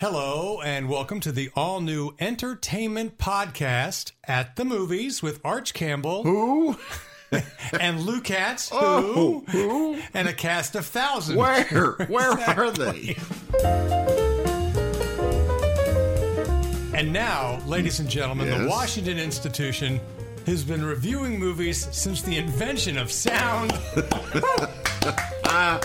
Hello, and welcome to the all new entertainment podcast at the movies with Arch Campbell. Who? and Lou Katz, oh, who? Oh, who? And a cast of thousands. Where? Where are they? And now, ladies and gentlemen, Yes. the Washington Institution has been reviewing movies since the invention of sound.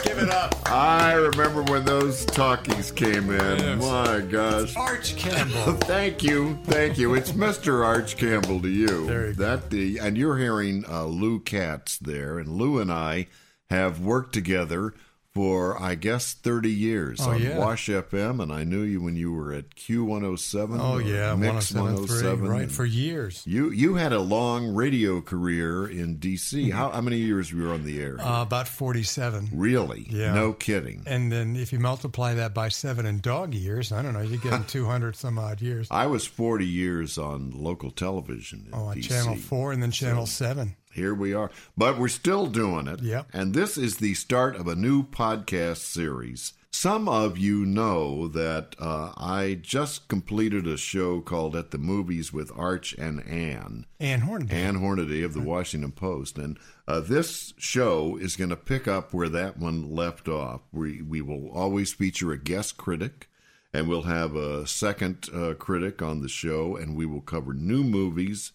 Give it up. I remember when those talkies came in. Yes. My gosh. Arch Campbell. Thank you, thank you. It's Mr. Arch Campbell to you. Very good. that the and you're hearing uh, Lou Katz there, and Lou and I have worked together for I guess 30 years Oh, on yeah. Wash FM, and I knew you when you were at Q107. Oh, yeah, Mix 107, right, for years. You you had a long radio career in D.C. How, how many years were you on the air? Uh, about 47. really? yeah. No kidding. And then if you multiply that by seven in dog years, I don't know, you're getting 200 some odd years. I was 40 years on local television in Oh, on D.C. Channel 4 and then Channel 7. Here we are. But we're still doing it. Yep. And this is the start of a new podcast series. Some of you know that uh, I just completed a show called At the Movies with Arch and Ann. Ann Hornaday. Ann Hornaday of the Washington Post. And uh, this show is going to pick up where that one left off. We, we will always feature a guest critic, and we'll have a second uh, critic on the show, and we will cover new movies,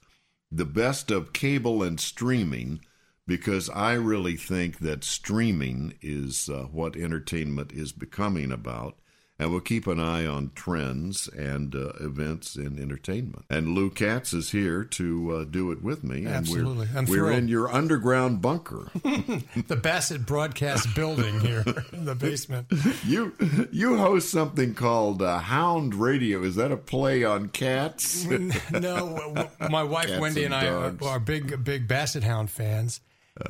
the best of cable and streaming, because I really think that streaming is uh, what entertainment is becoming about. And we'll keep an eye on trends and uh, events in entertainment. And Lou Katz is here to uh, do it with me. And Absolutely. We're, I'm we're in your underground bunker. the Bassett Broadcast Building here in the basement. you you host something called uh, Hound Radio. Is that a play on cats? no, my wife Cats Wendy and and, I are, are big, big Basset Hound fans.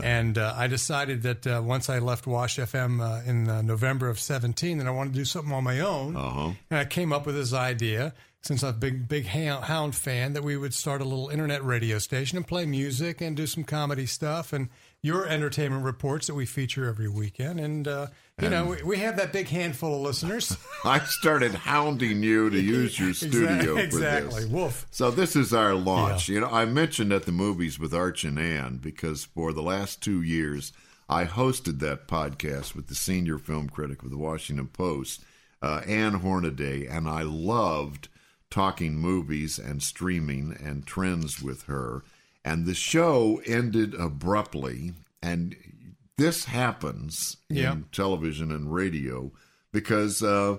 And uh, I decided that uh, once I left Wash FM uh, in uh, November of 17, that I wanted to do something on my own. Uh-huh. And I came up with this idea, since I'm a big, big hound, hound fan, that we would start a little internet radio station and play music and do some comedy stuff and your entertainment reports that we feature every weekend. And, uh, you know, we, we have that big handful of listeners. I started hounding you to use your studio for exactly. this. Wolf. So this is our launch. You know, I mentioned at the movies with Arch and Ann because for the last two years I hosted that podcast with the senior film critic of the Washington Post, uh, Ann Hornaday, and I loved talking movies and streaming and trends with her. And the show ended abruptly, and this happens Yeah. in television and radio because uh,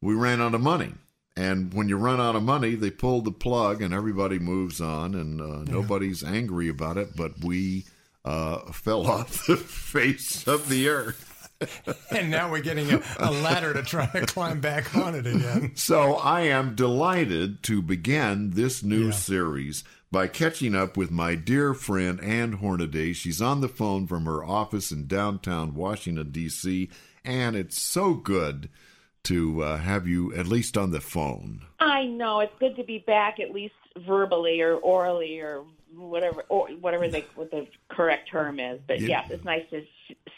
we ran out of money. And when you run out of money, they pull the plug and everybody moves on, and uh, nobody's angry about it. But we uh, fell off the face of the earth. And now we're getting a, a ladder to try to climb back on it again. So I am delighted to begin this new Yeah. series by catching up with my dear friend Ann Hornaday. She's on the phone from her office in downtown Washington, D.C., and it's so good to uh, have you at least on the phone. I know it's good to be back, at least verbally or orally or whatever, or whatever the what the correct term is. But Yeah. yes, it's nice to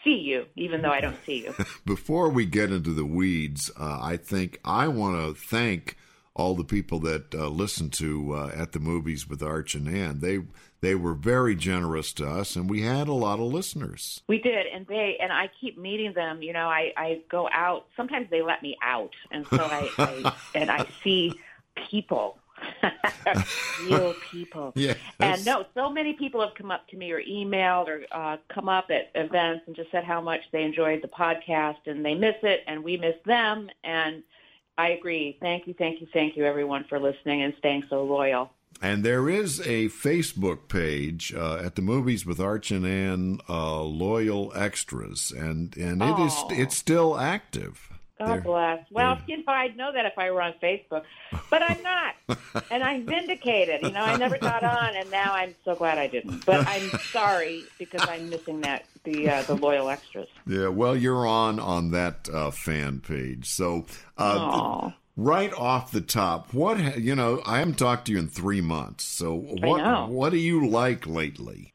see you, even though I don't see you. Before we get into the weeds, uh, I think I want to thank all the people that uh, listen to uh, at the movies with Arch and Ann. They they were very generous to us, and we had a lot of listeners. we did, and they and I keep meeting them. You know, I I go out. Sometimes they let me out, and so I, I and I see people. Real people. Yes. And no, so many people have come up to me or emailed or uh, come up at events and just said how much they enjoyed the podcast and they miss it and we miss them. And I agree. Thank you, thank you, thank you, everyone, for listening and staying so loyal. And there is a Facebook page uh, at the movies with Arch and Ann, uh, loyal extras, and and it is it's still active. God There- bless. Well, you know, I'd know that if I were on Facebook, but I'm not, and I'm vindicated. You know, I never got on, and now I'm so glad I didn't. But I'm sorry because I'm missing that the uh, the loyal extras. Yeah, well, you're on on that uh, fan page, so uh, right off the top, what you know, I haven't talked to you in three months, so what what do you like lately?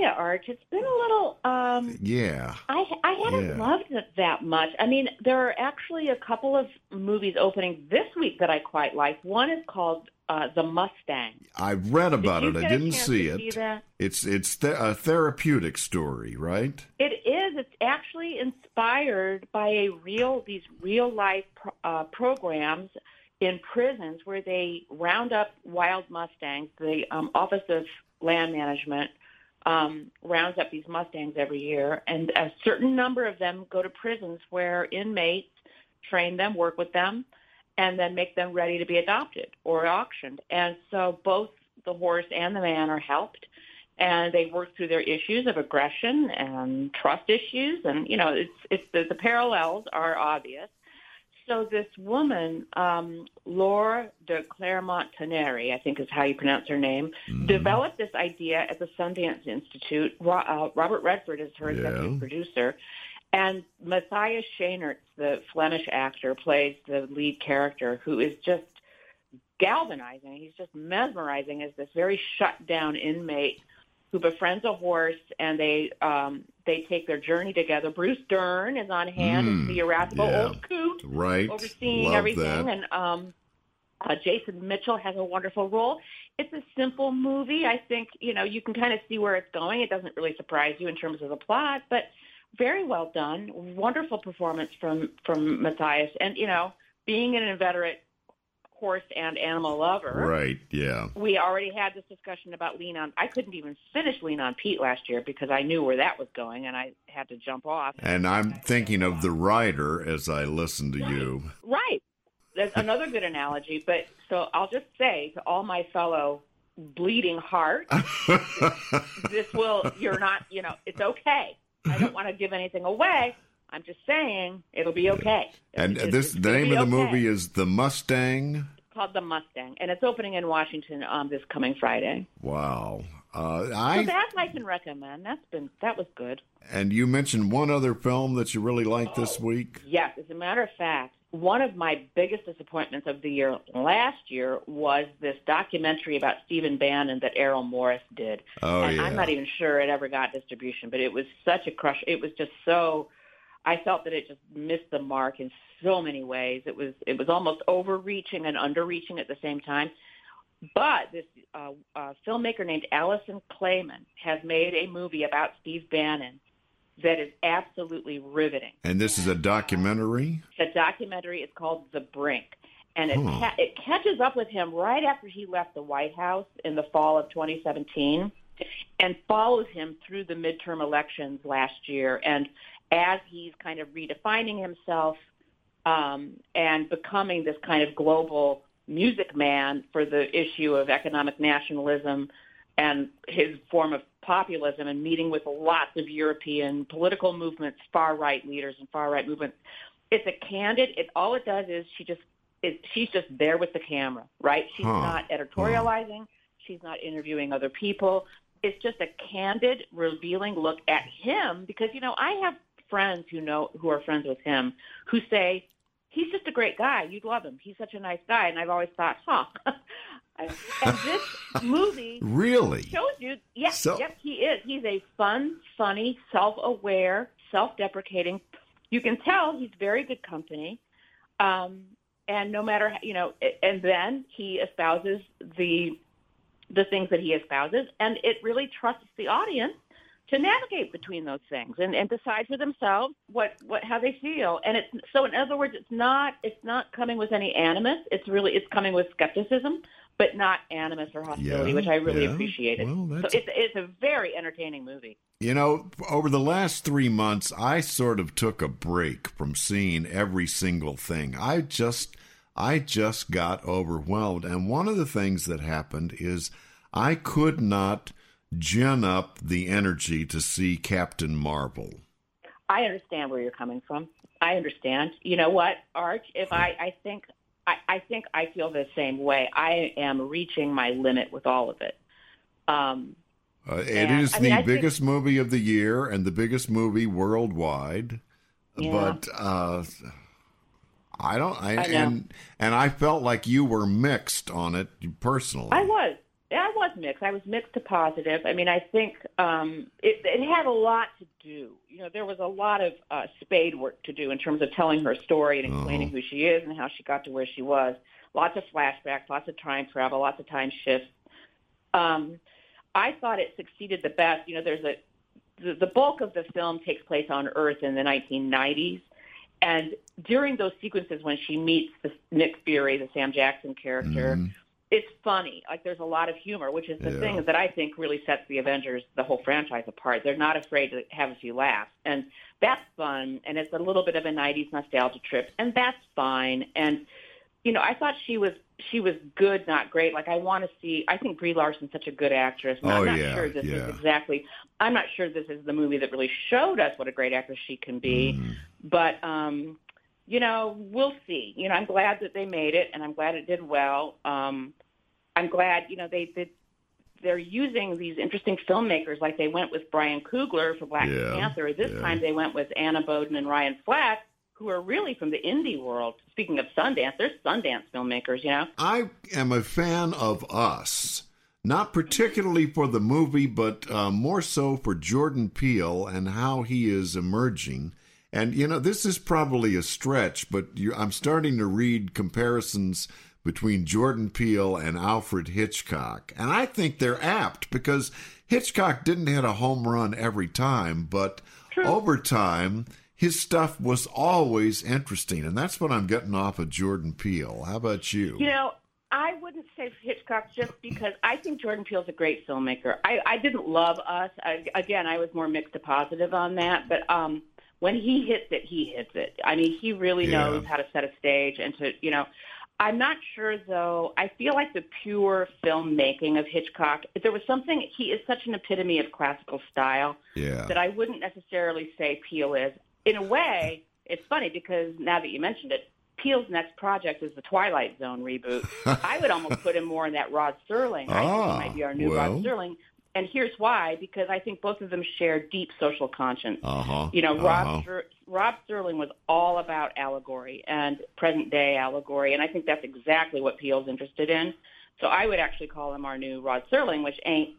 You, Arch, it's been a little. Um, yeah. I I haven't Yeah. loved it that much. I mean, there are actually a couple of movies opening this week that I quite like. One is called uh, The Mustang. I read about Did it. I didn't see it. see? It's it's th- a therapeutic story, right? It is. It's actually inspired by a real these real life uh, programs in prisons where they round up wild mustangs. The um, Office of Land Management um, rounds up these mustangs every year, and a certain number of them go to prisons where inmates train them, work with them, and then make them ready to be adopted or auctioned. And so both the horse and the man are helped and they work through their issues of aggression and trust issues. And you know it's it's the, the parallels are obvious so this woman um laura de claremont teneri i think is how you pronounce her name Mm-hmm. developed this idea at the sundance institute Ro- uh, robert redford is her executive producer and matthias schoenaerts the flemish actor plays the lead character who is just galvanizing. He's just mesmerizing as this very shut down inmate who befriends a horse and they um they take their journey together. Bruce Dern is on hand Mm, the irascible yeah. old coot Right. overseeing Love everything that. and um uh, Jason Mitchell has a wonderful role. It's a simple movie. I think, you know, you can kind of see where it's going. It doesn't really surprise you in terms of the plot, but very well done. Wonderful performance from from Matthias and, you know, being an inveterate horse and animal lover. Right. Yeah. We already had this discussion about Lean on. I couldn't even finish Lean on Pete last year because I knew where that was going, and I had to jump off. And I'm thinking of the writer as I listen to you. Right. That's another good analogy. But so I'll just say to all my fellow bleeding hearts, this will. You're not. You know, it's okay. I don't want to give anything away. I'm just saying it'll be okay. and It's- this it's the name of the okay. movie is The Mustang. called The Mustang, and it's opening in Washington um, this coming Friday. Wow. Uh, So I that I can recommend. That's been that was good. and you mentioned one other film that you really liked this week. Yes, as a matter of fact, one of my biggest disappointments of the year last year was this documentary about Stephen Bannon that Errol Morris did. Oh and yeah. I'm not even sure it ever got distribution, but it was such a crush. It was just so. I felt that it just missed the mark in so many ways. It was it was almost overreaching and underreaching at the same time. But this uh, uh, filmmaker named Alison Klayman has made a movie about Steve Bannon that is absolutely riveting. and this is a documentary. The documentary is called The Brink, and it Hmm. ca- it catches up with him right after he left the White House in the fall of 2017, and follows him through the midterm elections last year, and as he's kind of redefining himself um, and becoming this kind of global music man for the issue of economic nationalism and his form of populism and meeting with lots of European political movements, far right leaders and far right movements. It's a candid. It all it does is she just is she's just there with the camera, right? She's Huh. not editorializing. She's not interviewing other people. It's just a candid, revealing look at him because you know I have friends who know who are friends with him who say he's just a great guy. You'd love him. He's such a nice guy. And I've always thought, huh. and this movie Really? shows you, yes, So- yep, he is. He's a fun, funny, self-aware, self-deprecating. You can tell he's very good company. Um, and no matter, you know, and then he espouses the the things that he espouses, and it really trusts the audience to navigate between those things and, and decide for themselves what, what how they feel. And it's so in other words, it's not it's not coming with any animus. It's really it's coming with skepticism, but not animus or hostility, Yeah, which I really yeah. appreciated. Well, so that's- it's it's a very entertaining movie. You know, over the last three months, I sort of took a break from seeing every single thing. I just, I just got overwhelmed. And one of the things that happened is I could not gin up the energy to see Captain Marvel. I understand where you're coming from. I understand. You know what, Arch? If I, I think I, I think I feel the same way. I am reaching my limit with all of it. Um, Uh, it Yeah, is I the mean, I think- biggest movie of the year and the biggest movie worldwide. Yeah. But uh, I don't. I, I and and I felt like you were mixed on it personally. I was. Yeah, I was mixed. I was mixed to positive. I mean, I think um, it, it had a lot to do. You know, there was a lot of uh, spade work to do in terms of telling her story and explaining Uh-huh. who she is and how she got to where she was. Lots of flashbacks, lots of time travel, lots of time shifts. Um, I thought it succeeded the best. You know, there's a the, the bulk of the film takes place on Earth in the 1990s, and during those sequences when she meets the Nick Fury, the Sam Jackson character, Mhm. It's funny. Like there's a lot of humor, which is the Yeah. thing that I think really sets the Avengers, the whole franchise apart. They're not afraid to have a few laughs, and that's fun. And it's a little bit of a '90s nostalgia trip, and that's fine. And you know, I thought she was she was good, not great. Like I want to see. I think Brie Larson's such a good actress. and Oh, I'm not yeah, sure this yeah. is exactly. I'm not sure this is the movie that really showed us what a great actress she can be. Mhm. But um, you know, we'll see. You know, I'm glad that they made it, and I'm glad it did well. Um, I'm glad, you know, they did. They're using these interesting filmmakers, like they went with Ryan Coogler for Black Yeah, Panther. This yeah. time they went with Anna Boden and Ryan Fleck, who are really from the indie world. Speaking of Sundance, they're Sundance filmmakers, you know. I am a fan of Us, not particularly for the movie, but uh, more so for Jordan Peele and how he is emerging. And you know, this is probably a stretch, but you, I'm starting to read comparisons between Jordan Peele and Alfred Hitchcock, and I think they're apt because Hitchcock didn't hit a home run every time, but True. over time. His stuff was always interesting, and that's what I'm getting off of Jordan Peele. How about you? You know, I wouldn't say Hitchcock just because I think Jordan Peele's a great filmmaker. I, I didn't love Us. I, again, I was more mixed to positive on that, but um, when he hits it, he hits it. I mean, he really Yeah. knows how to set a stage and to, you know. I'm not sure though. I feel like the pure filmmaking of Hitchcock, there was something. He is such an epitome of classical style Yeah. that I wouldn't necessarily say Peele is. In a way, it's funny because now that you mentioned it, Peele's next project is the Twilight Zone reboot. I would almost put him more in that Rod Serling. I think Ah, he might be our new well. Rod Serling. And here's why: because I think both of them share deep social conscience. Uh huh. You know, uh-huh. Rob Ser- Rob Sterling was all about allegory and present day allegory, and I think that's exactly what Peele's interested in. So I would actually call him our new Rod Serling, which ain't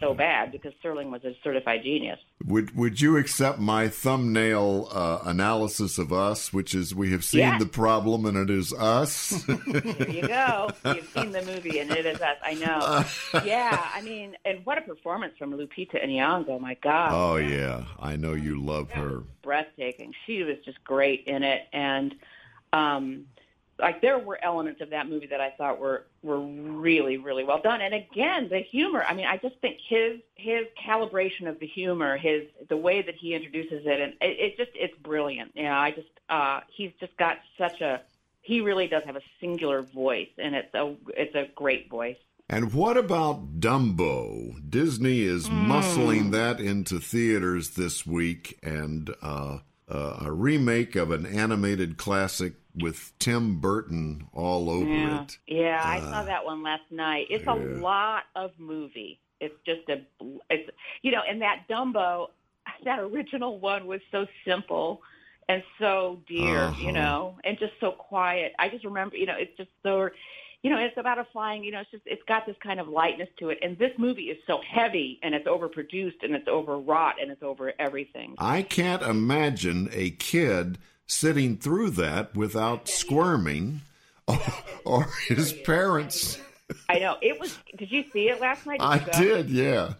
so bad because Sterling was a certified genius. Would Would you accept my thumbnail uh, analysis of us, which is we have seen Yes. the problem and it is us? There you go. You've seen the movie, and it is us. I know. Yeah, I mean, and what a performance from Lupita Nyong'o. My God. oh yeah, I know you love her. breathtaking. She was just great in it, and um, like there were elements of that movie that I thought were were really really well done. And again, the humor. I mean, I just think his his calibration of the humor, his the way that he introduces it, and it, it just it's brilliant. You know, I just uh, he's just got such a he really does have a singular voice, and it's a it's a great voice. And what about Dumbo? Disney is Hmm. muscling that into theaters this week, and uh, uh, a remake of an animated classic with Tim Burton all over Yeah, it. yeah, I Uh, saw that one last night. It's yeah. a lot of movie. It's just a, it's you know, and that Dumbo, that original one was so simple and so dear, Uh-huh. you know, and just so quiet. I just remember, you know, it's just so, you know, it's about a flying, you know, it's just it's got this kind of lightness to it. And this movie is so heavy and it's overproduced and it's overwrought and it's over everything. I can't imagine a kid sitting through that without squirming, or, or his oh, parents. I know it was. Did you see it last night? I did, yeah.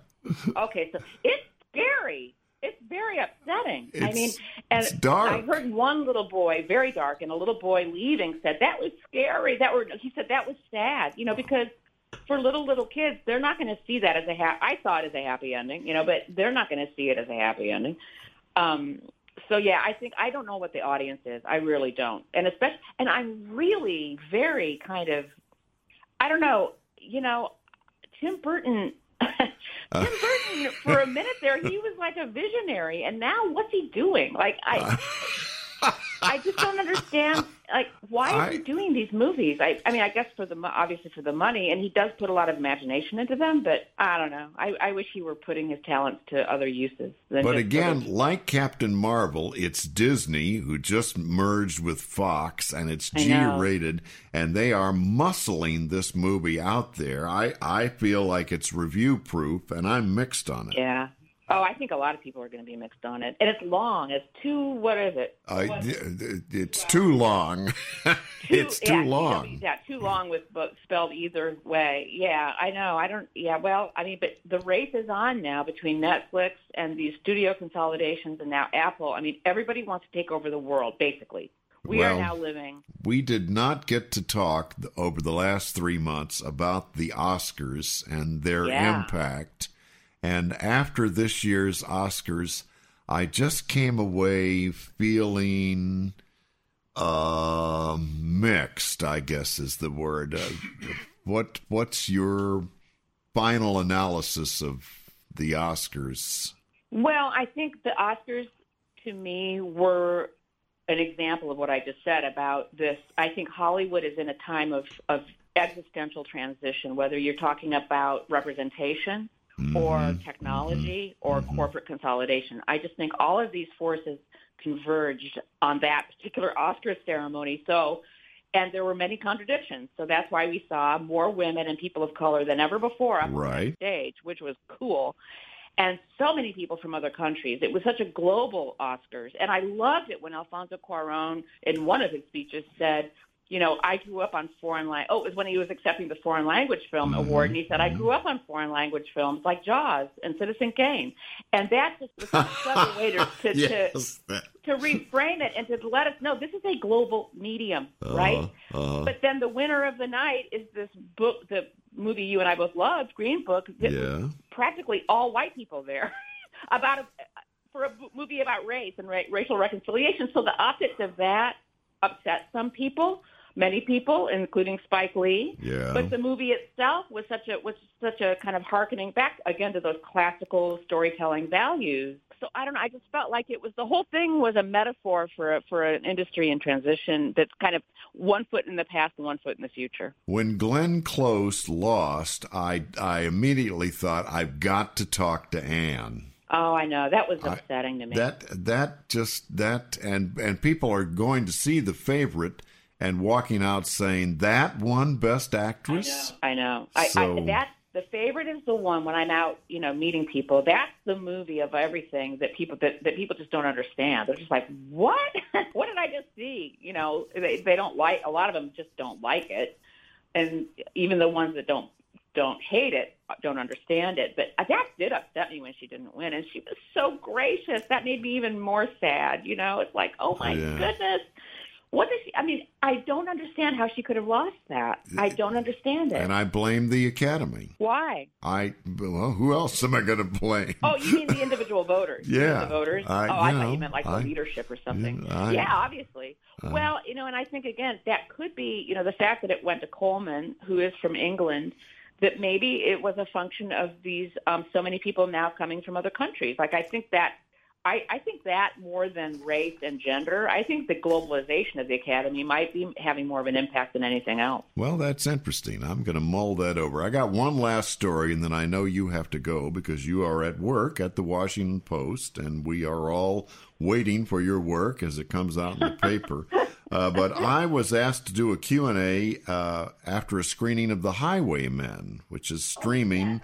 Okay, so it's scary. It's very upsetting. I mean, and it's dark. I heard one little boy, very dark, and a little boy leaving said that was scary. That were he said that was sad. You know, because for little little kids, they're not going to see that as a ha- I saw it as a happy ending. You know, but they're not going to see it as a happy ending. Um, so yeah, I think I don't know what the audience is. I really don't, and especially, and I'm really very kind of, I don't know. You know, Tim Burton. Uh, Tim Burton, for a minute there, he was like a visionary, and now what's he doing? Like I, I just don't understand. Like, why I- is he doing these movies? I, I mean, I guess for the obviously for the money, and he does put a lot of imagination into them. But I don't know. I, I wish he were putting his talents to other uses. Than But again, like Captain Marvel, it's Disney who just merged with Fox and it's G-rated, and they are muscling this movie out there. I, I feel like it's review proof and I'm mixed on it. yeah. Oh, I think a lot of people are going to be mixed on it, and it's long. It's two. What is it? Uh, I, it's too long. it's too yeah, long. Yeah, too long with both spelled either way. Yeah, I know. I don't. Yeah, well, I mean, but the race is on now between Netflix and these studio consolidations, and now Apple. I mean, everybody wants to take over the world. Basically, we Well, are now living. We did not get to talk over the last three months about the Oscars and their Yeah. impact. And after this year's Oscars, I just came away feeling uh, mixed. I guess is the word. Uh, what What's your final analysis of the Oscars? Well, I think the Oscars to me were an example of what I just said about this. I think Hollywood is in a time of, of existential transition, whether you're talking about representation or mm-hmm. technology mm-hmm. or mm-hmm. corporate consolidation. I just think all of these forces converged on that particular Oscar ceremony. So, and there were many contradictions. So that's why we saw more women and people of color than ever before on Right. the stage, which was cool and so many people from other countries. It was such a global Oscars, and I loved it when Alfonso Cuarón, in one of his speeches, said, "You know, I grew up on foreign language." Oh, it was when he was accepting the Foreign Language Film mm-hmm. Award, and he said, "I grew up mm-hmm. on foreign language films like Jaws and Citizen Kane," and that just was a clever way to to, yes. to to reframe it and to let us know this is a global medium, uh-huh. right? uh, But then the winner of the night is this book, the movie you and I both loved, Green Book. yeah. practically all white people there about a, for a movie about race and ra- racial reconciliation. So the optics of that upset some people, many people, including Spike Lee. Yeah. But the movie itself was such a was such a kind of harkening back again to those classical storytelling values. So I don't know. I just felt like it was the whole thing was a metaphor for a, for an industry in transition that's kind of one foot in the past and one foot in the future. When Glenn Close lost, I I immediately thought I've got to talk to Ann. Oh, I know that was I- upsetting to me. That that just that and and people are going to see the favorite and walking out saying that one best actress. I know. I, So- I that's the favorite is the one when I'm out, you know, meeting people. That's the movie of everything that people that, that people just don't understand. They're just like, "What? what did I just see?" You know, they they don't like a lot of them just don't like it. And even the ones that don't don't hate it don't understand it. But that did upset me when she didn't win and she was so gracious. That made me even more sad, you know. It's like, "Oh my Yeah. goodness." What does she? I mean, I don't understand how she could have lost that. I don't understand it. And I blame the Academy. Why? I well, who else am I going to blame? Oh, you mean the individual voters? Yeah. the voters. I- oh, I you thought know, you meant like I- the leadership or something. Yeah, I- yeah, obviously. Uh. well, you know, and I think again that could be, you know, the fact that it went to Colman, who is from England, that maybe it was a function of these um, so many people now coming from other countries. Like I think that. I, I think that more than race and gender, I think the globalization of the academy might be having more of an impact than anything else. Well, that's interesting. I'm going to mull that over. I got one last story, and then I know you have to go because you are at work at the Washington Post, and we are all waiting for your work as it comes out in the paper. Uh, but I was asked to do a Q&A uh, after a screening of The Highwaymen, which is streaming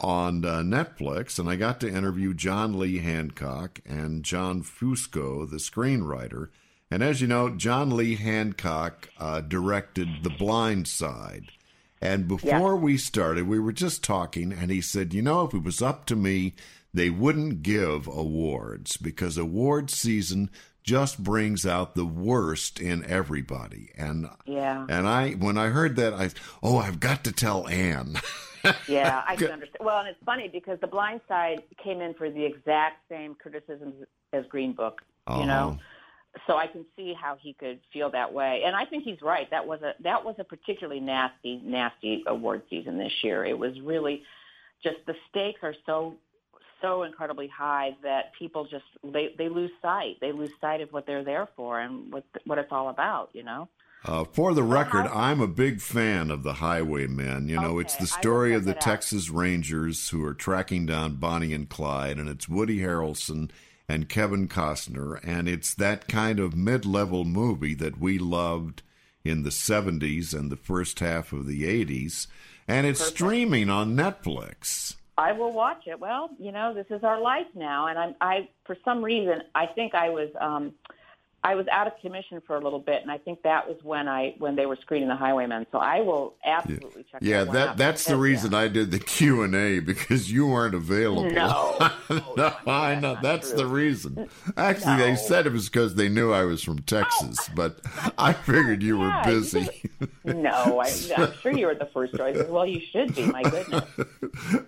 on uh, Netflix, and I got to interview John Lee Hancock and John Fusco, the screenwriter. And as you know, John Lee Hancock uh, directed The Blind Side. And before we started, we were just talking, and he said, You know, if it was up to me, they wouldn't give awards because award season just brings out the worst in everybody. And Yeah. and I, when I heard that, I, oh, I've got to tell Ann. Yeah, I can understand. Well, and it's funny because The Blind Side came in for the exact same criticisms as Green Book. You uh-huh. know, so I can see how he could feel that way, and I think he's right. That was a that was a particularly nasty, nasty award season this year. It was really just the stakes are so so incredibly high that people just they they lose sight. They lose sight of what they're there for and what what it's all about. You know. Uh, for the record, I'm a big fan of the Highwaymen. You know, Okay, it's the story of the it out. Texas Rangers who are tracking down Bonnie and Clyde, and it's Woody Harrelson and Kevin Costner, and it's that kind of mid-level movie that we loved in the 70s and the first half of the 80s, and it's Perfect. streaming on Netflix. I will watch it. Well, you know, this is our life now, and I'm I for some reason I think I was um I was out of commission for a little bit, and I think that was when I when they were screening the Highwaymen. So I will absolutely check. Yeah, that, that that's the reason I did the Q and A because you weren't available. No. Oh, no, I know that's the reason. Actually, they said it was because they knew I was from Texas, but I figured you were Yeah, you busy. No, I, I'm sure you were the first choice. Well, you should be. My goodness.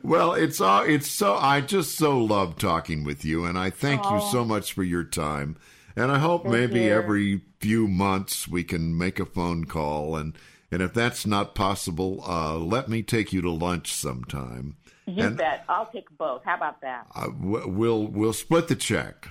well, it's all it's so I just so love talking with you, and I thank you so much for your time. And I hope maybe you. every few months we can make a phone call, and and if that's not possible, uh, let me take you to lunch sometime. You And- bet. I'll take both. How about that? W- we'll we'll split the check.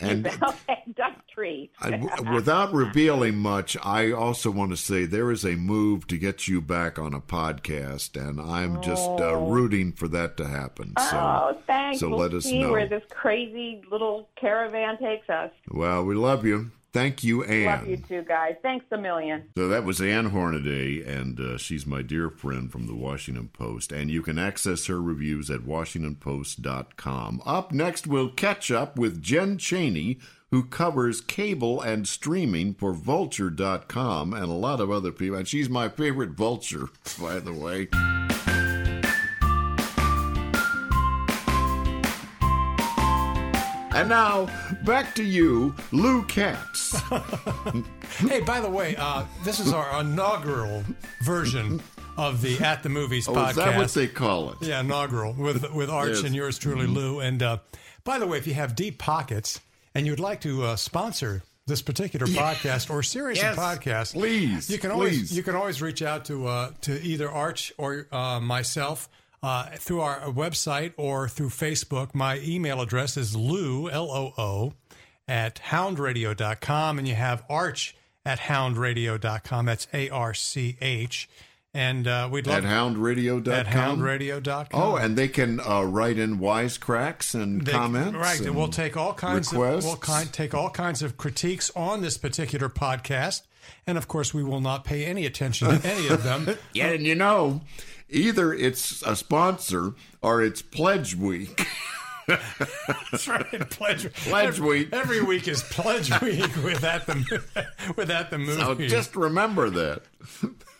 And duck tree. I, without revealing much, I also want to say there is a move to get you back on a podcast, and I'm just uh, rooting for that to happen. So, oh, thanks. so we'll let us see know. where this crazy little caravan takes us. well, we love you. Thank you, Ann. Love you too, guys. Thanks a million. So that was Ann Hornaday, and uh, she's my dear friend from the Washington Post. And you can access her reviews at WashingtonPost.com. Up next, we'll catch up with Jen Chaney, who covers cable and streaming for Vulture.com and a lot of other people. And she's my favorite Vulture, by the way. And now, back to you, Lou Katz. Hey, by the way, uh, this is our inaugural version of the At the Movies Oh, podcast. is that what they call it? Yeah, inaugural with with Arch Yes. and yours truly, Lou. And uh, by the way, if you have deep pockets and you'd like to uh, sponsor this particular podcast or series Yes, of podcasts, please, you can always please. you can always reach out to uh, to either Arch or uh, myself. Uh, through our website or through Facebook. My email address is lou, L O O, at houndradio.com. And you have Arch at houndradio.com. That's A R C H. And uh, we'd love At houndradio.com? at houndradio.com. Oh, and they can uh, write in wisecracks and They- comments. Right. and we'll take all kinds requests. of we'll kind, take all kinds of critiques on this particular podcast, and of course, we will not pay any attention to any of them. Yeah, and you know, either it's a sponsor or it's Pledge Week. That's right. Pledge, Pledge every, week. Every week is pledge week without the without the movie. so just remember that.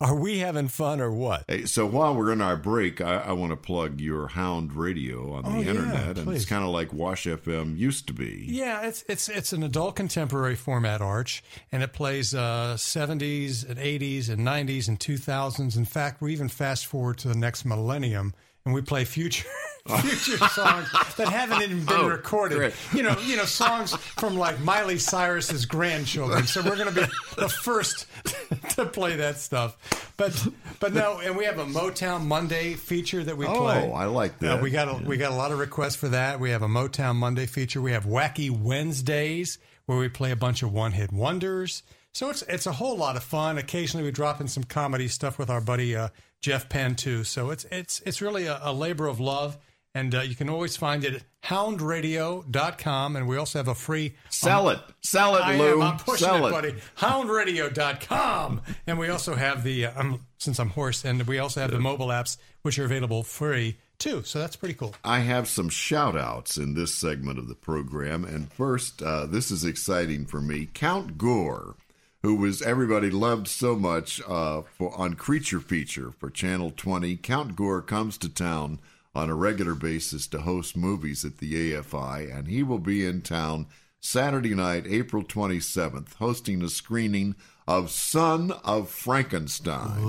Are we having fun or what? Hey, so while we're in our break, I, I want to plug your Hound Radio on the Oh, yeah, internet, and it's kind of like Wash FM used to be. Yeah, it's it's it's an adult contemporary format arch, and it plays uh, 70s and 80s and 90s and 2000s. In fact, we even fast forward to the next millennium, and we play future future songs that haven't even been Oh, recorded. great. You know, you know songs from like Miley Cyrus's grandchildren. So we're going to be the first to play that stuff. But but no, and we have a Motown Monday feature that we Oh, play. Oh, I like Uh, that. we got a, we got a lot of requests for that. We have a Motown Monday feature. We have Wacky Wednesdays where we play a bunch of one hit wonders. So it's it's a whole lot of fun. Occasionally we drop in some comedy stuff with our buddy uh, Jeff Penn too. So it's it's it's really a, a labor of love. And uh, you can always find it at houndradio.com. And we also have a free Sell it. Sell it, I Lou. am. I'm pushing Sell it, buddy. Houndradio.com. And we also have the, uh, um, since I'm hoarse, and we also have the mobile apps, which are available free too. So that's pretty cool. I have some shout outs in this segment of the program. And first, uh, this is exciting for me. Count Gore, who was everybody loved so much uh, for on Creature Feature for Channel 20. Count Gore comes to town on a regular basis to host movies at the AFI, and he will be in town Saturday night, April 27th, hosting a screening of Son of Frankenstein.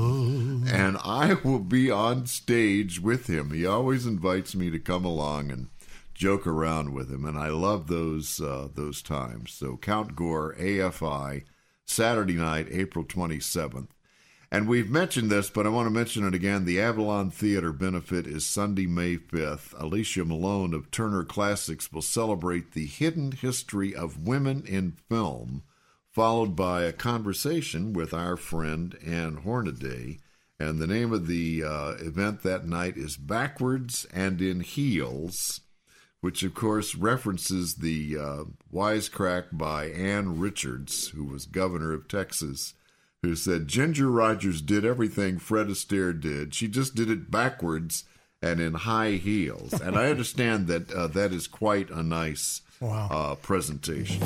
And I will be on stage with him. He always invites me to come along and joke around with him, and I love those uh, those times. So Count Gore, AFI, Saturday night, April 27th. And we've mentioned this, but I want to mention it again. The Avalon Theater benefit is Sunday, May 5th. Alicia Malone of Turner Classics will celebrate the hidden history of women in film, followed by a conversation with our friend Ann Hornaday. And the name of the uh, event that night is Backwards and in Heels, which of course references the uh, wisecrack by Ann Richards, who was governor of Texas who said Ginger Rogers did everything Fred Astaire did. She just did it backwards and in high heels. And I understand that uh, that is quite a nice wow. uh, presentation.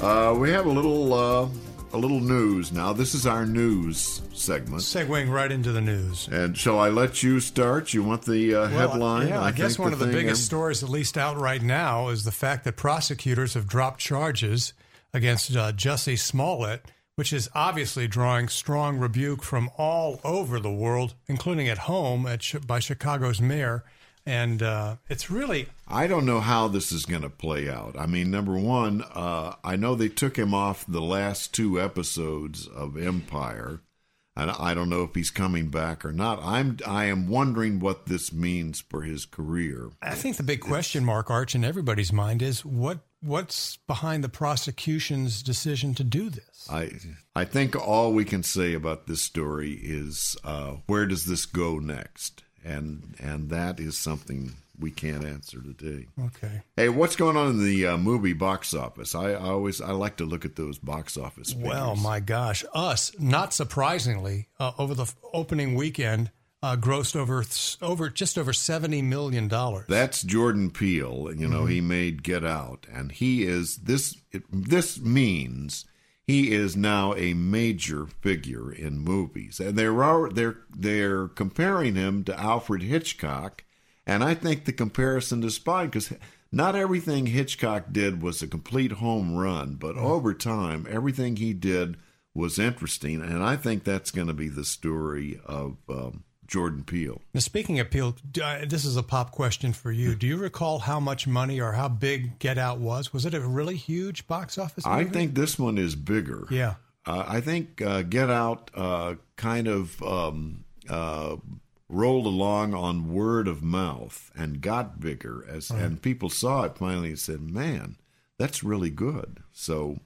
Uh, we have a little uh, a little news now. This is our news segment. Segueing right into the news. And shall I let you start? You want the uh, well, headline? Yeah, I, I guess one of the biggest stories, at least out right now, is the fact that prosecutors have dropped charges against uh, Jussie Smollett, which is obviously drawing strong rebuke from all over the world, including at home at, by Chicago's mayor. And uh, it's really. I don't know how this is going to play out. I mean, number one, uh, I know they took him off the last two episodes of Empire. And I don't know if he's coming back or not. I'm I am wondering what this means for his career. I think the big question mark, Arch, in everybody's mind is what what's behind the prosecution's decision to do this? I I think all we can say about this story is uh, where does this go next, and and that is something we can't answer today. Okay. Hey, what's going on in the uh, movie box office? I, I, always I like to look at those box office. Figures. Well, my gosh, us not surprisingly uh, over the opening weekend uh, grossed over over just over seventy million dollars. That's Jordan Peele. You know, mm-hmm. he made Get Out, and he is this. It, this means he is now a major figure in movies, and they're they're they're comparing him to Alfred Hitchcock, and I think the comparison is fine because. Not everything Hitchcock did was a complete home run, but mm-hmm. over time, everything he did was interesting, and I think that's going to be the story of um, Jordan Peele. Now, speaking of Peele, uh, this is a pop question for you. Do you recall how much money or how big Get Out was? Was it a really huge box office? Movie? I think this one is bigger. Yeah. Uh, I think uh, Get Out uh, kind of um, uh, rolled along on word of mouth and got bigger as right. and people saw it finally and said, "Man, that's really good." So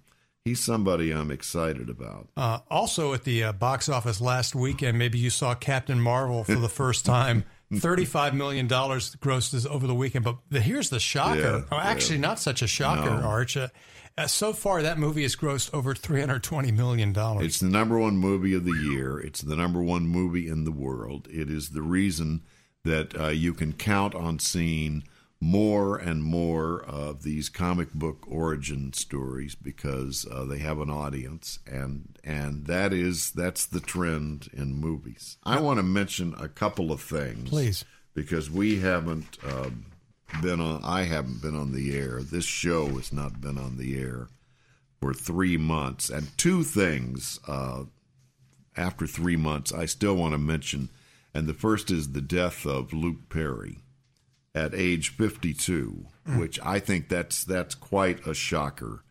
he's somebody I'm excited about. Uh, also, at the uh, box office last weekend, maybe you saw Captain Marvel for the first time. Thirty-five million dollars grossed over the weekend, but the, here's the shocker. Yeah, oh, actually, yeah. not such a shocker, no. Arch. Uh, uh, so far, that movie has grossed over three hundred twenty million dollars. It's the number one movie of the year. It's the number one movie in the world. It is the reason that uh, you can count on seeing more and more of these comic book origin stories because uh, they have an audience and and that is that's the trend in movies. I want to mention a couple of things, please, because we haven't uh, been on. I haven't been on the air. This show has not been on the air for three months, and two things uh, after three months I still want to mention, and the first is the death of Luke Perry at age 52, mm. which I think that's that's quite a shocker.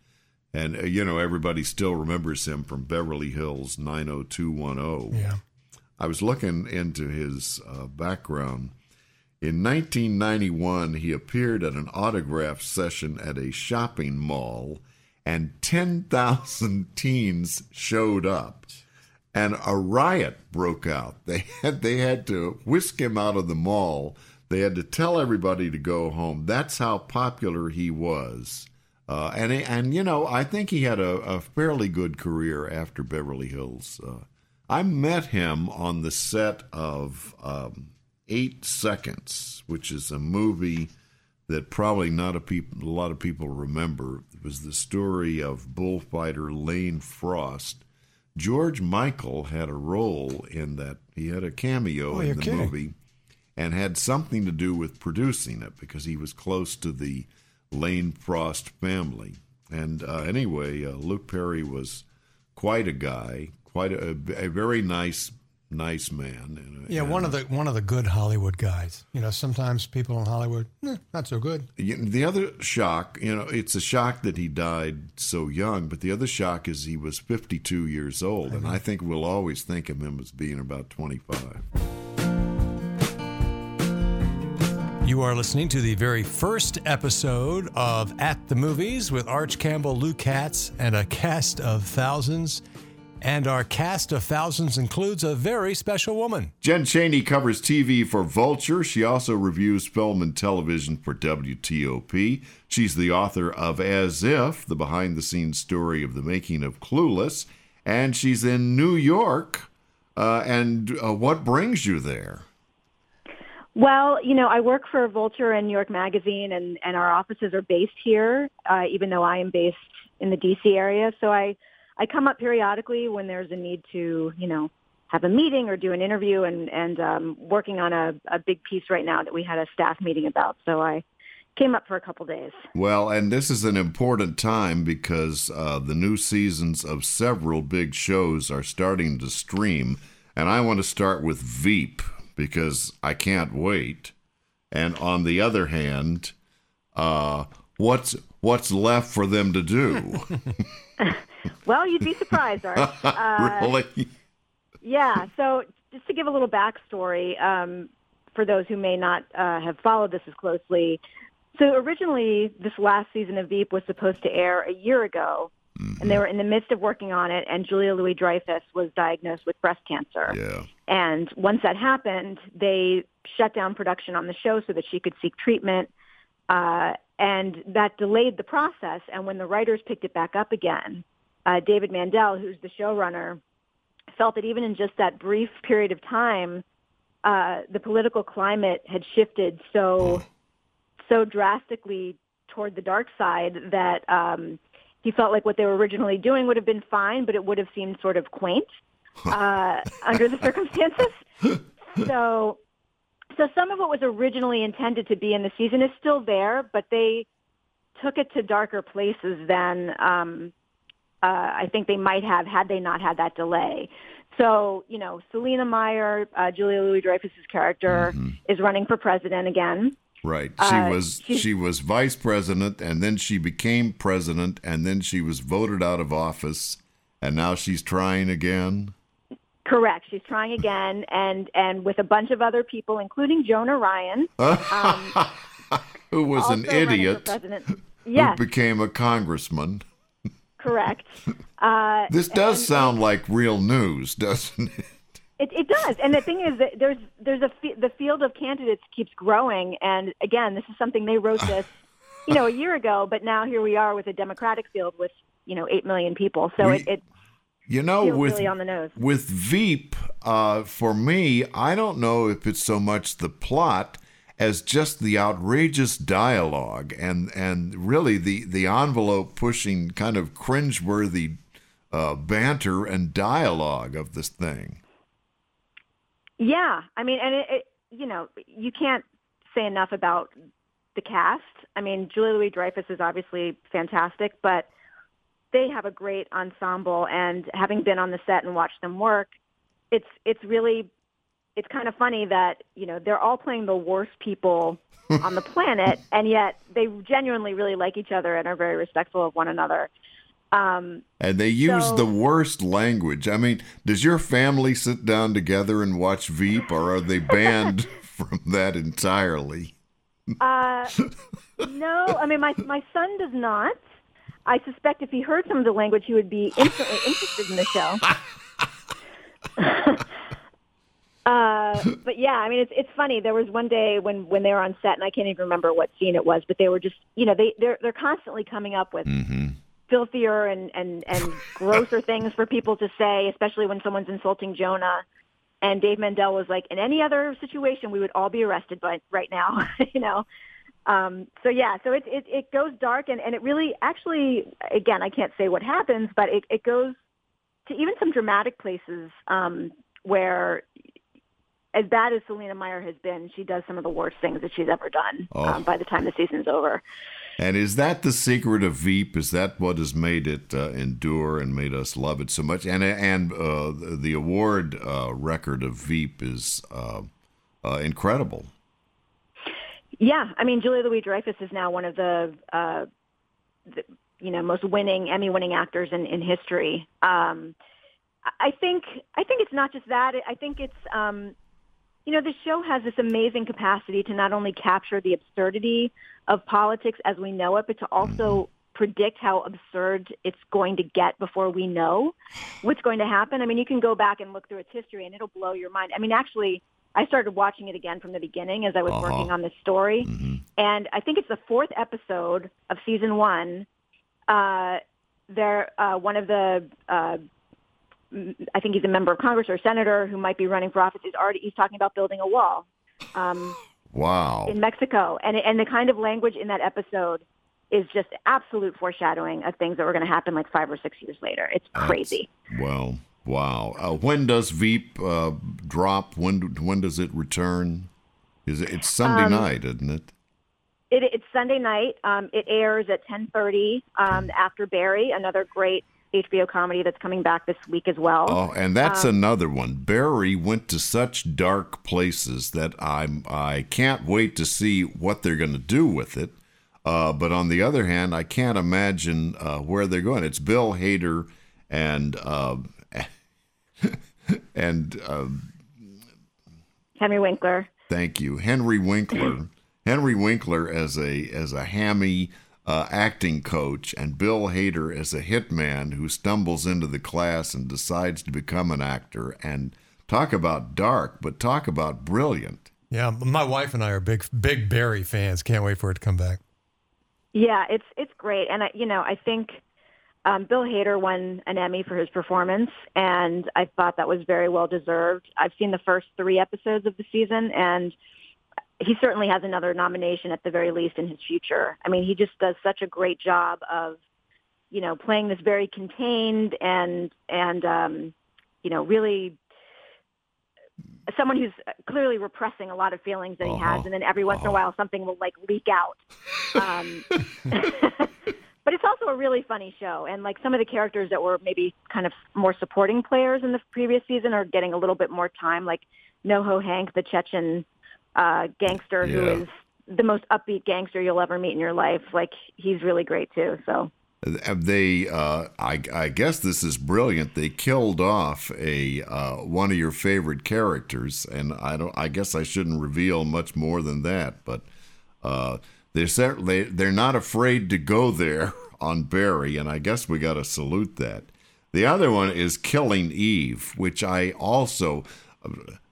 And uh, you know, everybody still remembers him from Beverly Hills 90210. Yeah. I was looking into his uh, background. In 1991, he appeared at an autograph session at a shopping mall, and 10,000 teens showed up, and a riot broke out. They had they had to whisk him out of the mall they had to tell everybody to go home. That's how popular he was. Uh, and and you know, I think he had a, a fairly good career after Beverly Hills. Uh, I met him on the set of um, Eight Seconds, which is a movie that probably not a, peop- a lot of people remember. It was the story of bullfighter Lane Frost. George Michael had a role in that. He had a cameo oh, in the kidding. movie and had something to do with producing it because he was close to the Lane Frost family. And uh, anyway, uh, Luke Perry was quite a guy, quite a, a, very nice, nice man. And, Yeah, one of the one of the good Hollywood guys. You know, sometimes people in Hollywood, eh, not so good. The other shock, you know, it's a shock that he died so young, but the other shock is he was 52 years old, and I think we'll always think of him as being about 25. You are listening to the very first episode of At the Movies with Arch Campbell, Lou Katz, and a cast of thousands. And our cast of thousands includes a very special woman. Jen Chaney covers TV for Vulture. She also reviews film and television for WTOP. She's the author of As If, the behind the scenes story of the making of Clueless. And she's in New York. Uh, and uh, what brings you there? Well, you know, I work for Vulture and New York Magazine, and, and our offices are based here, uh, even though I am based in the D.C. area. So I, I come up periodically when there's a need to, you know, have a meeting or do an interview, and, and um, working on a, a big piece right now that we had a staff meeting about. So I came up for a couple days. Well, and this is an important time because uh, the new seasons of several big shows are starting to stream. And I want to start with Veep because I can't wait. And on the other hand, uh, what's what's left for them to do? Well, you'd be surprised, Art. Uh, really? Yeah. So just to give a little backstory um, for those who may not uh, have followed this as closely. So originally, this last season of Veep was supposed to air a year ago, and they were in the midst of working on it. And Julia Louis Dreyfus was diagnosed with breast cancer. Yeah. And once that happened, they shut down production on the show so that she could seek treatment. Uh, and that delayed the process. And when the writers picked it back up again, uh, David Mandel, who's the showrunner, felt that even in just that brief period of time, uh, the political climate had shifted so so drastically toward the dark side that um, he felt like what they were originally doing would have been fine, but it would have seemed sort of quaint uh, under the circumstances. So, so some of what was originally intended to be in the season is still there, but they took it to darker places than um, uh, I think they might have had they not had that delay. So, you know, Selina Meyer, uh, Julia Louis Dreyfus's character, is running for president again. Right. She Uh, was she was vice president and then she became president and then she was voted out of office and now she's trying again. Correct. She's trying again, and and with a bunch of other people, including Jonah Ryan, Who was an idiot. Yes, who became a congressman. correct. Uh, This does sound like real news, doesn't it? It, it does, and the thing is that there's there's a the field of candidates keeps growing, and again, this is something they wrote this, you know, a year ago, but now here we are with a Democratic field with you know eight million people, so We- it, it You know, with really on the nose. with Veep, uh, for me, I don't know if it's so much the plot as just the outrageous dialogue and and really the the envelope pushing kind of cringeworthy uh, banter and dialogue of this thing. Yeah, I mean, and it, it you know you can't say enough about the cast. I mean, Julia Louis Dreyfus is obviously fantastic, but they have a great ensemble. And having been on the set and watched them work, it's it's really it's kind of funny that you know they're all playing the worst people on the planet, and yet they genuinely really like each other and are very respectful of one another. Um, And they use So- the worst language. I mean, does your family sit down together and watch Veep, or are they banned from that entirely? Uh, no, I mean my my son does not. I suspect if he heard some of the language, he would be instantly interested in the show. uh, but yeah, I mean it's it's funny. There was one day when when they were on set, and I can't even remember what scene it was, but they were just you know they they're they're constantly coming up with filthier and and and grosser things for people to say, especially when someone's insulting Jonah. And Dave Mandel was like, in any other situation, we would all be arrested by right now, you know. Um, so yeah, so it, it it goes dark, and and it really actually, again, I can't say what happens, but it it goes to even some dramatic places um, where, as bad as Selina Meyer has been, she does some of the worst things that she's ever done Oh. um, by the time the season's over. And is that the secret of Veep? Is that what has made it uh, endure and made us love it so much? And and uh, the award uh, record of Veep is uh, uh, incredible. Yeah, I mean, Julia Louis Dreyfus is now one of the, uh, the you know most winning Emmy winning actors in in history. Um, I think I think it's not just that. I think it's um, you know the show has this amazing capacity to not only capture the absurdity of politics as we know it, but to also predict how absurd it's going to get before we know what's going to happen. I mean, you can go back and look through its history, and it'll blow your mind. I mean, actually. I started watching it again from the beginning as I was Uh-huh. working on this story. Mm-hmm. And I think it's the fourth episode of season one. Uh, there, uh, one of the, uh, I think he's a member of Congress or senator who might be running for office. He's already he's talking about building a wall um, Wow. in Mexico, and and the kind of language in that episode is just absolute foreshadowing of things that were going to happen like five or six years later. It's crazy. Well, wow. Uh, when does Veep uh, drop? When when does it return? Is it, it's Sunday Um, night, isn't it? It, it's Sunday night. Um, it airs at 10:30 um, after Barry, another great HBO comedy that's coming back this week as well. Oh, and that's um, another one. Barry went to such dark places that I'm I can't wait to see what they're going to do with it. Uh, but on the other hand, I can't imagine uh, where they're going. It's Bill Hader and uh, and uh, Henry Winkler. Thank you, Henry Winkler. Henry Winkler as a as a hammy uh, acting coach, and Bill Hader as a hitman who stumbles into the class and decides to become an actor. And talk about dark, but talk about brilliant. Yeah, my wife and I are big big Barry fans. Can't wait for it to come back. Yeah, it's it's great, and I, you know I think um, Bill Hader won an Emmy for his performance, and I thought that was very well deserved. I've seen the first three episodes of the season, and he certainly has another nomination at the very least in his future. I mean, he just does such a great job of, you know, playing this very contained and and um, you know really someone who's clearly repressing a lot of feelings that he Uh-huh. has, and then every once in a Uh-huh. while something will like leak out. Um, but it's also a really funny show, and like some of the characters that were maybe kind of more supporting players in the previous season are getting a little bit more time. Like NoHo Hank, the Chechen uh, gangster, who Yeah. is the most upbeat gangster you'll ever meet in your life. Like he's really great too. So They, uh, I, I guess this is brilliant. They killed off a uh, one of your favorite characters, and I don't. I guess I shouldn't reveal much more than that. But uh, they're certainly they're not afraid to go there on Barry, and I guess we got to salute that. The other one is Killing Eve, which I also.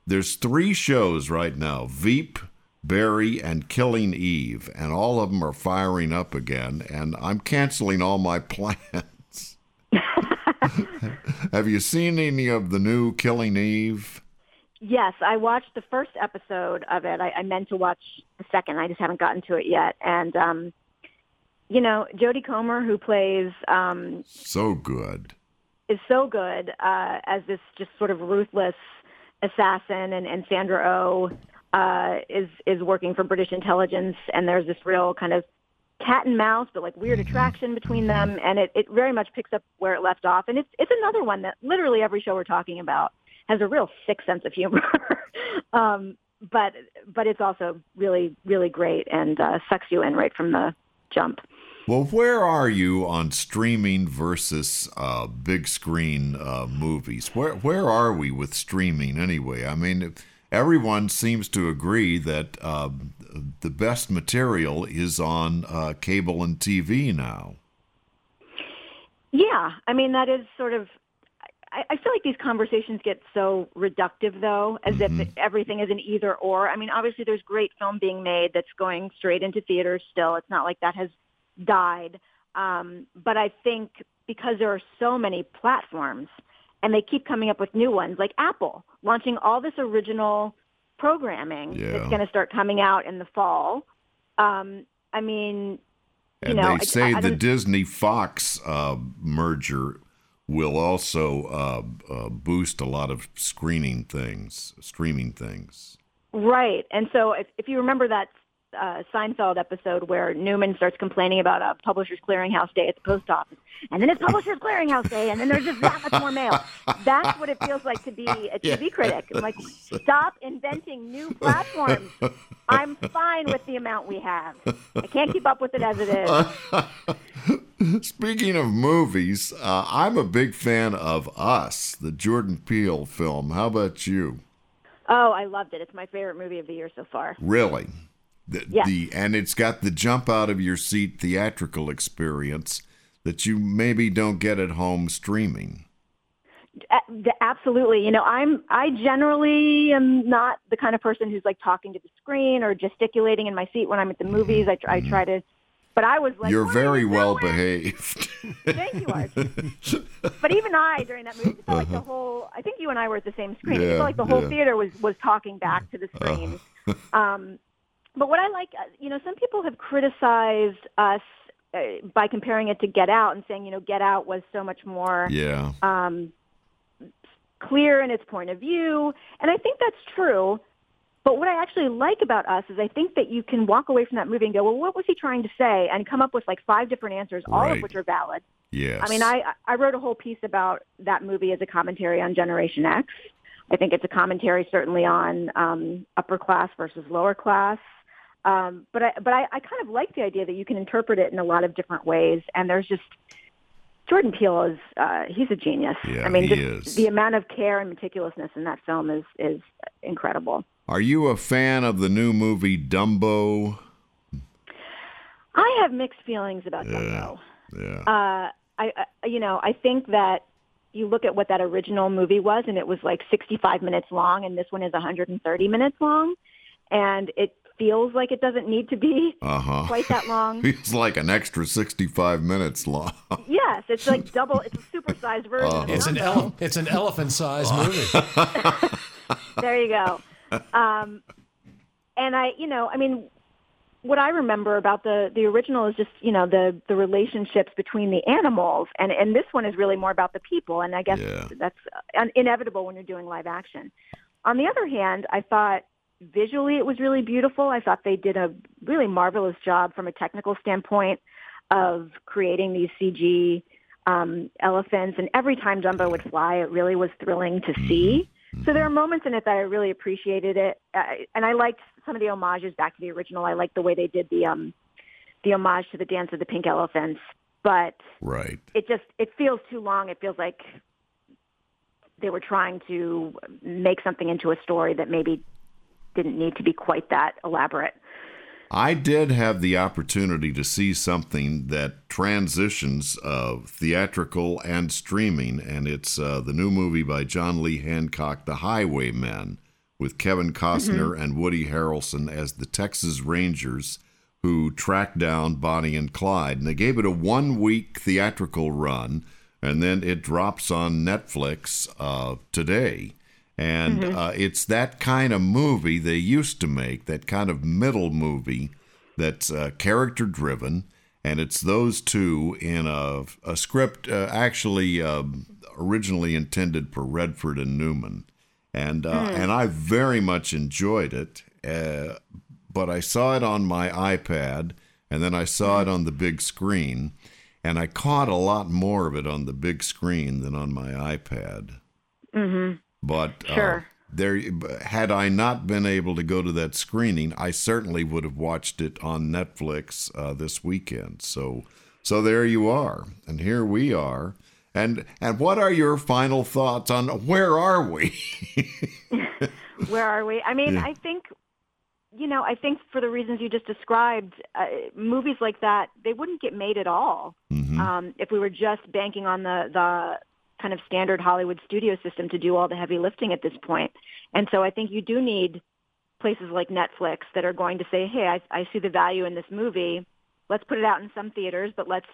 There's three shows right now: Veep, Barry, and Killing Eve, and all of them are firing up again. And I'm canceling all my plans. Have you seen any of the new Killing Eve? Yes, I watched the first episode of it. I, I meant to watch the second. I just haven't gotten to it yet. And um, you know, Jodie Comer, who plays um, So good. is so good uh, as this just sort of ruthless assassin, and, and Sandra Oh uh, is is working for British intelligence, and there's this real kind of cat and mouse, but like weird attraction between them, and it, it very much picks up where it left off, and it's it's another one that literally every show we're talking about has a real sick sense of humor. um, but but it's also really really great and uh, sucks you in right from the jump. Well, where are you on streaming versus uh, big screen uh, movies? Where where are we with streaming anyway? I mean, everyone seems to agree that uh, the best material is on uh, cable and TV now. Yeah, I mean that is sort of. I, I feel like these conversations get so reductive, though, as if everything is an either or. I mean, obviously, there's great film being made that's going straight into theaters. Still, it's not like that has died. Um, but I think because there are so many platforms, and they keep coming up with new ones, like Apple launching all this original programming Yeah. that's going to start coming out in the fall. Um, I mean, you And know, they say I- I the Disney Fox uh, merger will also uh, uh, boost a lot of screening things, streaming things. Right. And so if, if you remember that uh, Seinfeld episode where Newman starts complaining about a Publishers Clearinghouse Day at the post office, and then it's Publishers Clearinghouse Day, and then there's just that much more mail. That's what it feels like to be a TV Yeah. critic. I'm like, stop inventing new platforms. I'm fine with the amount we have. I can't keep up with it as it is. Speaking of movies, uh, I'm a big fan of Us, the Jordan Peele film. How about you? Oh, I loved it. It's my favorite movie of the year so far. Really? The, Yes. the and it's got the jump out of your seat theatrical experience that you maybe don't get at home streaming. Absolutely. You know, I'm I generally am not the kind of person who's like talking to the screen or gesticulating in my seat when I'm at the movies. I, I try to, but I was like, You're very you well doing?" behaved. Thank you, Art. but even I, during that movie, it felt like the whole. I think you and I were at the same screen. it Uh-huh. Felt like the whole yeah. theater was was talking back to the screen. um, but what I like, uh, you know, some people have criticized us uh, by comparing it to Get Out and saying, you know, Get Out was so much more yeah. um, clear in its point of view, and I think that's true. But what I actually like about us is I think that you can walk away from that movie and go, well, what was he trying to say, and come up with like five different answers, all Right. of which are valid. Yes. I mean, I I wrote a whole piece about that movie as a commentary on Generation X. I think it's a commentary certainly on um, upper class versus lower class. Um, but I but I, I kind of like the idea that you can interpret it in a lot of different ways, and there's just Jordan Peele is uh, he's a genius. Yeah, I mean, he is. the amount of care and meticulousness in that film is is incredible. Are you a fan of the new movie Dumbo? I have mixed feelings about Yeah. Dumbo. Yeah. uh, I, I, you know, I think that you look at what that original movie was, and it was like 65 minutes long, and this one is 130 minutes long, and it feels like it doesn't need to be Uh huh. quite that long. It's like an extra 65 minutes long. yes, it's like double. It's a supersized version. of It's an ele- it's an elephant-sized movie. there you go. Um, and I, you know, I mean, what I remember about the the original is just, you know, the the relationships between the animals, and and this one is really more about the people. And I guess Yeah. that's uh, inevitable when you're doing live action. On the other hand, I thought visually it was really beautiful. I thought they did a really marvelous job from a technical standpoint of creating these CG um, elephants. And every time Dumbo would fly, it really was thrilling to see. So there are moments in it that I really appreciated it, uh, and I liked some of the homages back to the original. I liked the way they did the um, the homage to the Dance of the Pink Elephants, but Right. it just it feels too long. It feels like they were trying to make something into a story that maybe didn't need to be quite that elaborate. I did have the opportunity to see something that transitions of theatrical and streaming, and it's uh, the new movie by John Lee Hancock, The Highwaymen, with Kevin Costner and Woody Harrelson as the Texas Rangers who tracked down Bonnie and Clyde. And they gave it a one week theatrical run, and then it drops on Netflix uh, today. And uh, it's that kind of movie they used to make, that kind of middle movie that's uh, character driven. And it's those two in a, a script uh, actually um originally intended for Redford and Newman. And, uh, and I very much enjoyed it. Uh, but I saw it on my iPad and then I saw it on the big screen. And I caught a lot more of it on the big screen than on my iPad. Mm-hmm. But uh, there, had I not been able to go to that screening, I certainly would have watched it on Netflix uh, this weekend. So, so there you are, and here we are. And and what are your final thoughts on where are we? Where are we? I mean, Yeah. I think, you know, I think for the reasons you just described, uh, movies like that they wouldn't get made at all Mhm. um, if we were just banking on the the kind of standard Hollywood studio system to do all the heavy lifting at this point. And so I think you do need places like Netflix that are going to say, "Hey, I, I see the value in this movie. Let's put it out in some theaters, but let's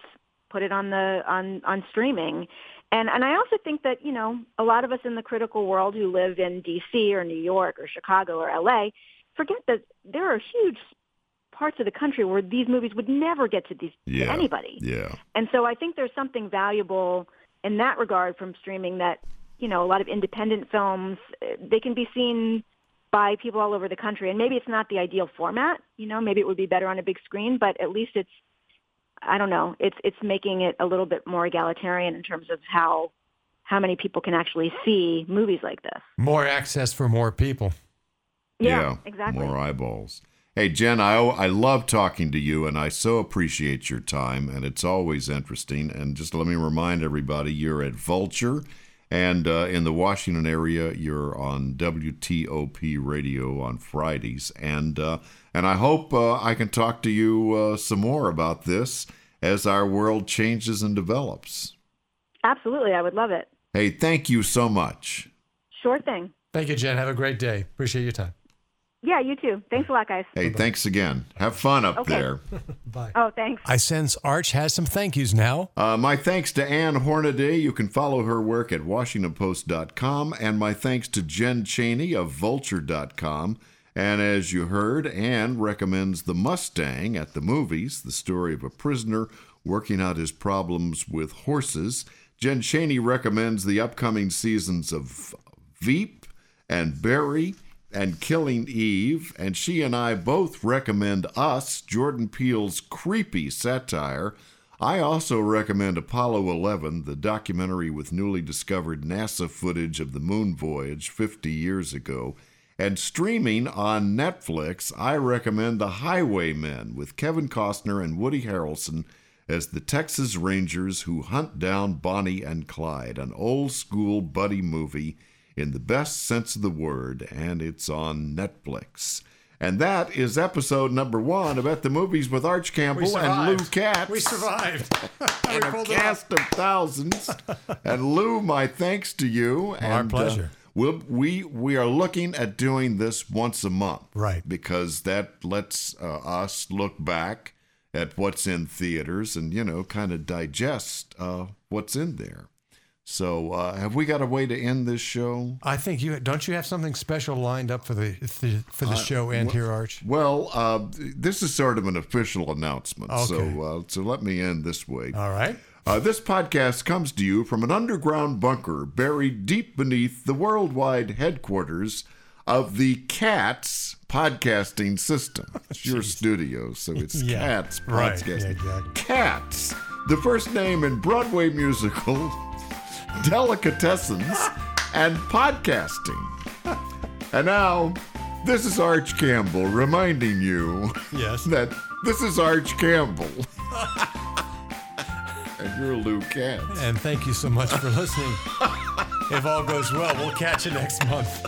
put it on the on on streaming." And and I also think that you know a lot of us in the critical world who live in D.C. or New York or Chicago or L.A. forget that there are huge parts of the country where these movies would never get to these to Yeah. anybody. yeah, And so I think there's something valuable in that regard from streaming that, you know, a lot of independent films, eh, they can be seen by people all over the country. And maybe it's not the ideal format, you know, maybe it would be better on a big screen, but at least it's I don't know, it's it's making it a little bit more egalitarian in terms of how how many people can actually see movies like this. More access for more people. Yeah, exactly. More eyeballs. Hey, Jen, I, I love talking to you, and I so appreciate your time, and it's always interesting. And just let me remind everybody you're at Vulture, and uh, in the Washington area, you're on WTOP radio on Fridays. And, uh, and I hope uh, I can talk to you uh, some more about this as our world changes and develops. Absolutely. I would love it. Hey, thank you so much. Sure thing. Thank you, Jen. Have a great day. Appreciate your time. Yeah, you too. Thanks a lot, guys. Hey, thanks again. Have fun up Okay. there. Bye. Oh, thanks. I sense Arch has some thank yous now. Uh, my thanks to Ann Hornaday. You can follow her work at WashingtonPost.com. And my thanks to Jen Chaney of Vulture.com. And as you heard, Ann recommends The Mustang at the movies, the story of a prisoner working out his problems with horses. Jen Chaney recommends the upcoming seasons of Veep and Barry and Killing Eve, and she and I both recommend Us, Jordan Peele's creepy satire. I also recommend Apollo 11, the documentary with newly discovered NASA footage of the moon voyage 50 years ago. And streaming on Netflix, I recommend The Highwaymen with Kevin Costner and Woody Harrelson as the Texas Rangers who hunt down Bonnie and Clyde, an old school buddy movie in the best sense of the word, and it's on Netflix. And that is episode number one of At the Movies with Arch Campbell and Lou Katz. We survived. we And a cast of thousands. and Lou, my thanks to you. Our and, uh, pleasure. we'll, we we are looking at doing this once a month, Right. Because that lets uh, us look back at what's in theaters and you know kind of digest uh, what's in there. So, uh, have we got a way to end this show? I think you don't you have something special lined up for the for the show end here, Arch. Well, uh, this is sort of an official announcement. Okay. So, uh, so let me end this way. All right. Uh, this podcast comes to you from an underground bunker buried deep beneath the worldwide headquarters of the Cats podcasting system. It's your studio, so it's Yeah, Cats right. Yeah, exactly. Cats, the first name in Broadway musical, delicatessens, and podcasting. And now, this is Arch Campbell reminding you Yes. that this is Arch Campbell. and you're Lou Katz. And thank you so much for listening. if all goes well, we'll catch you next month.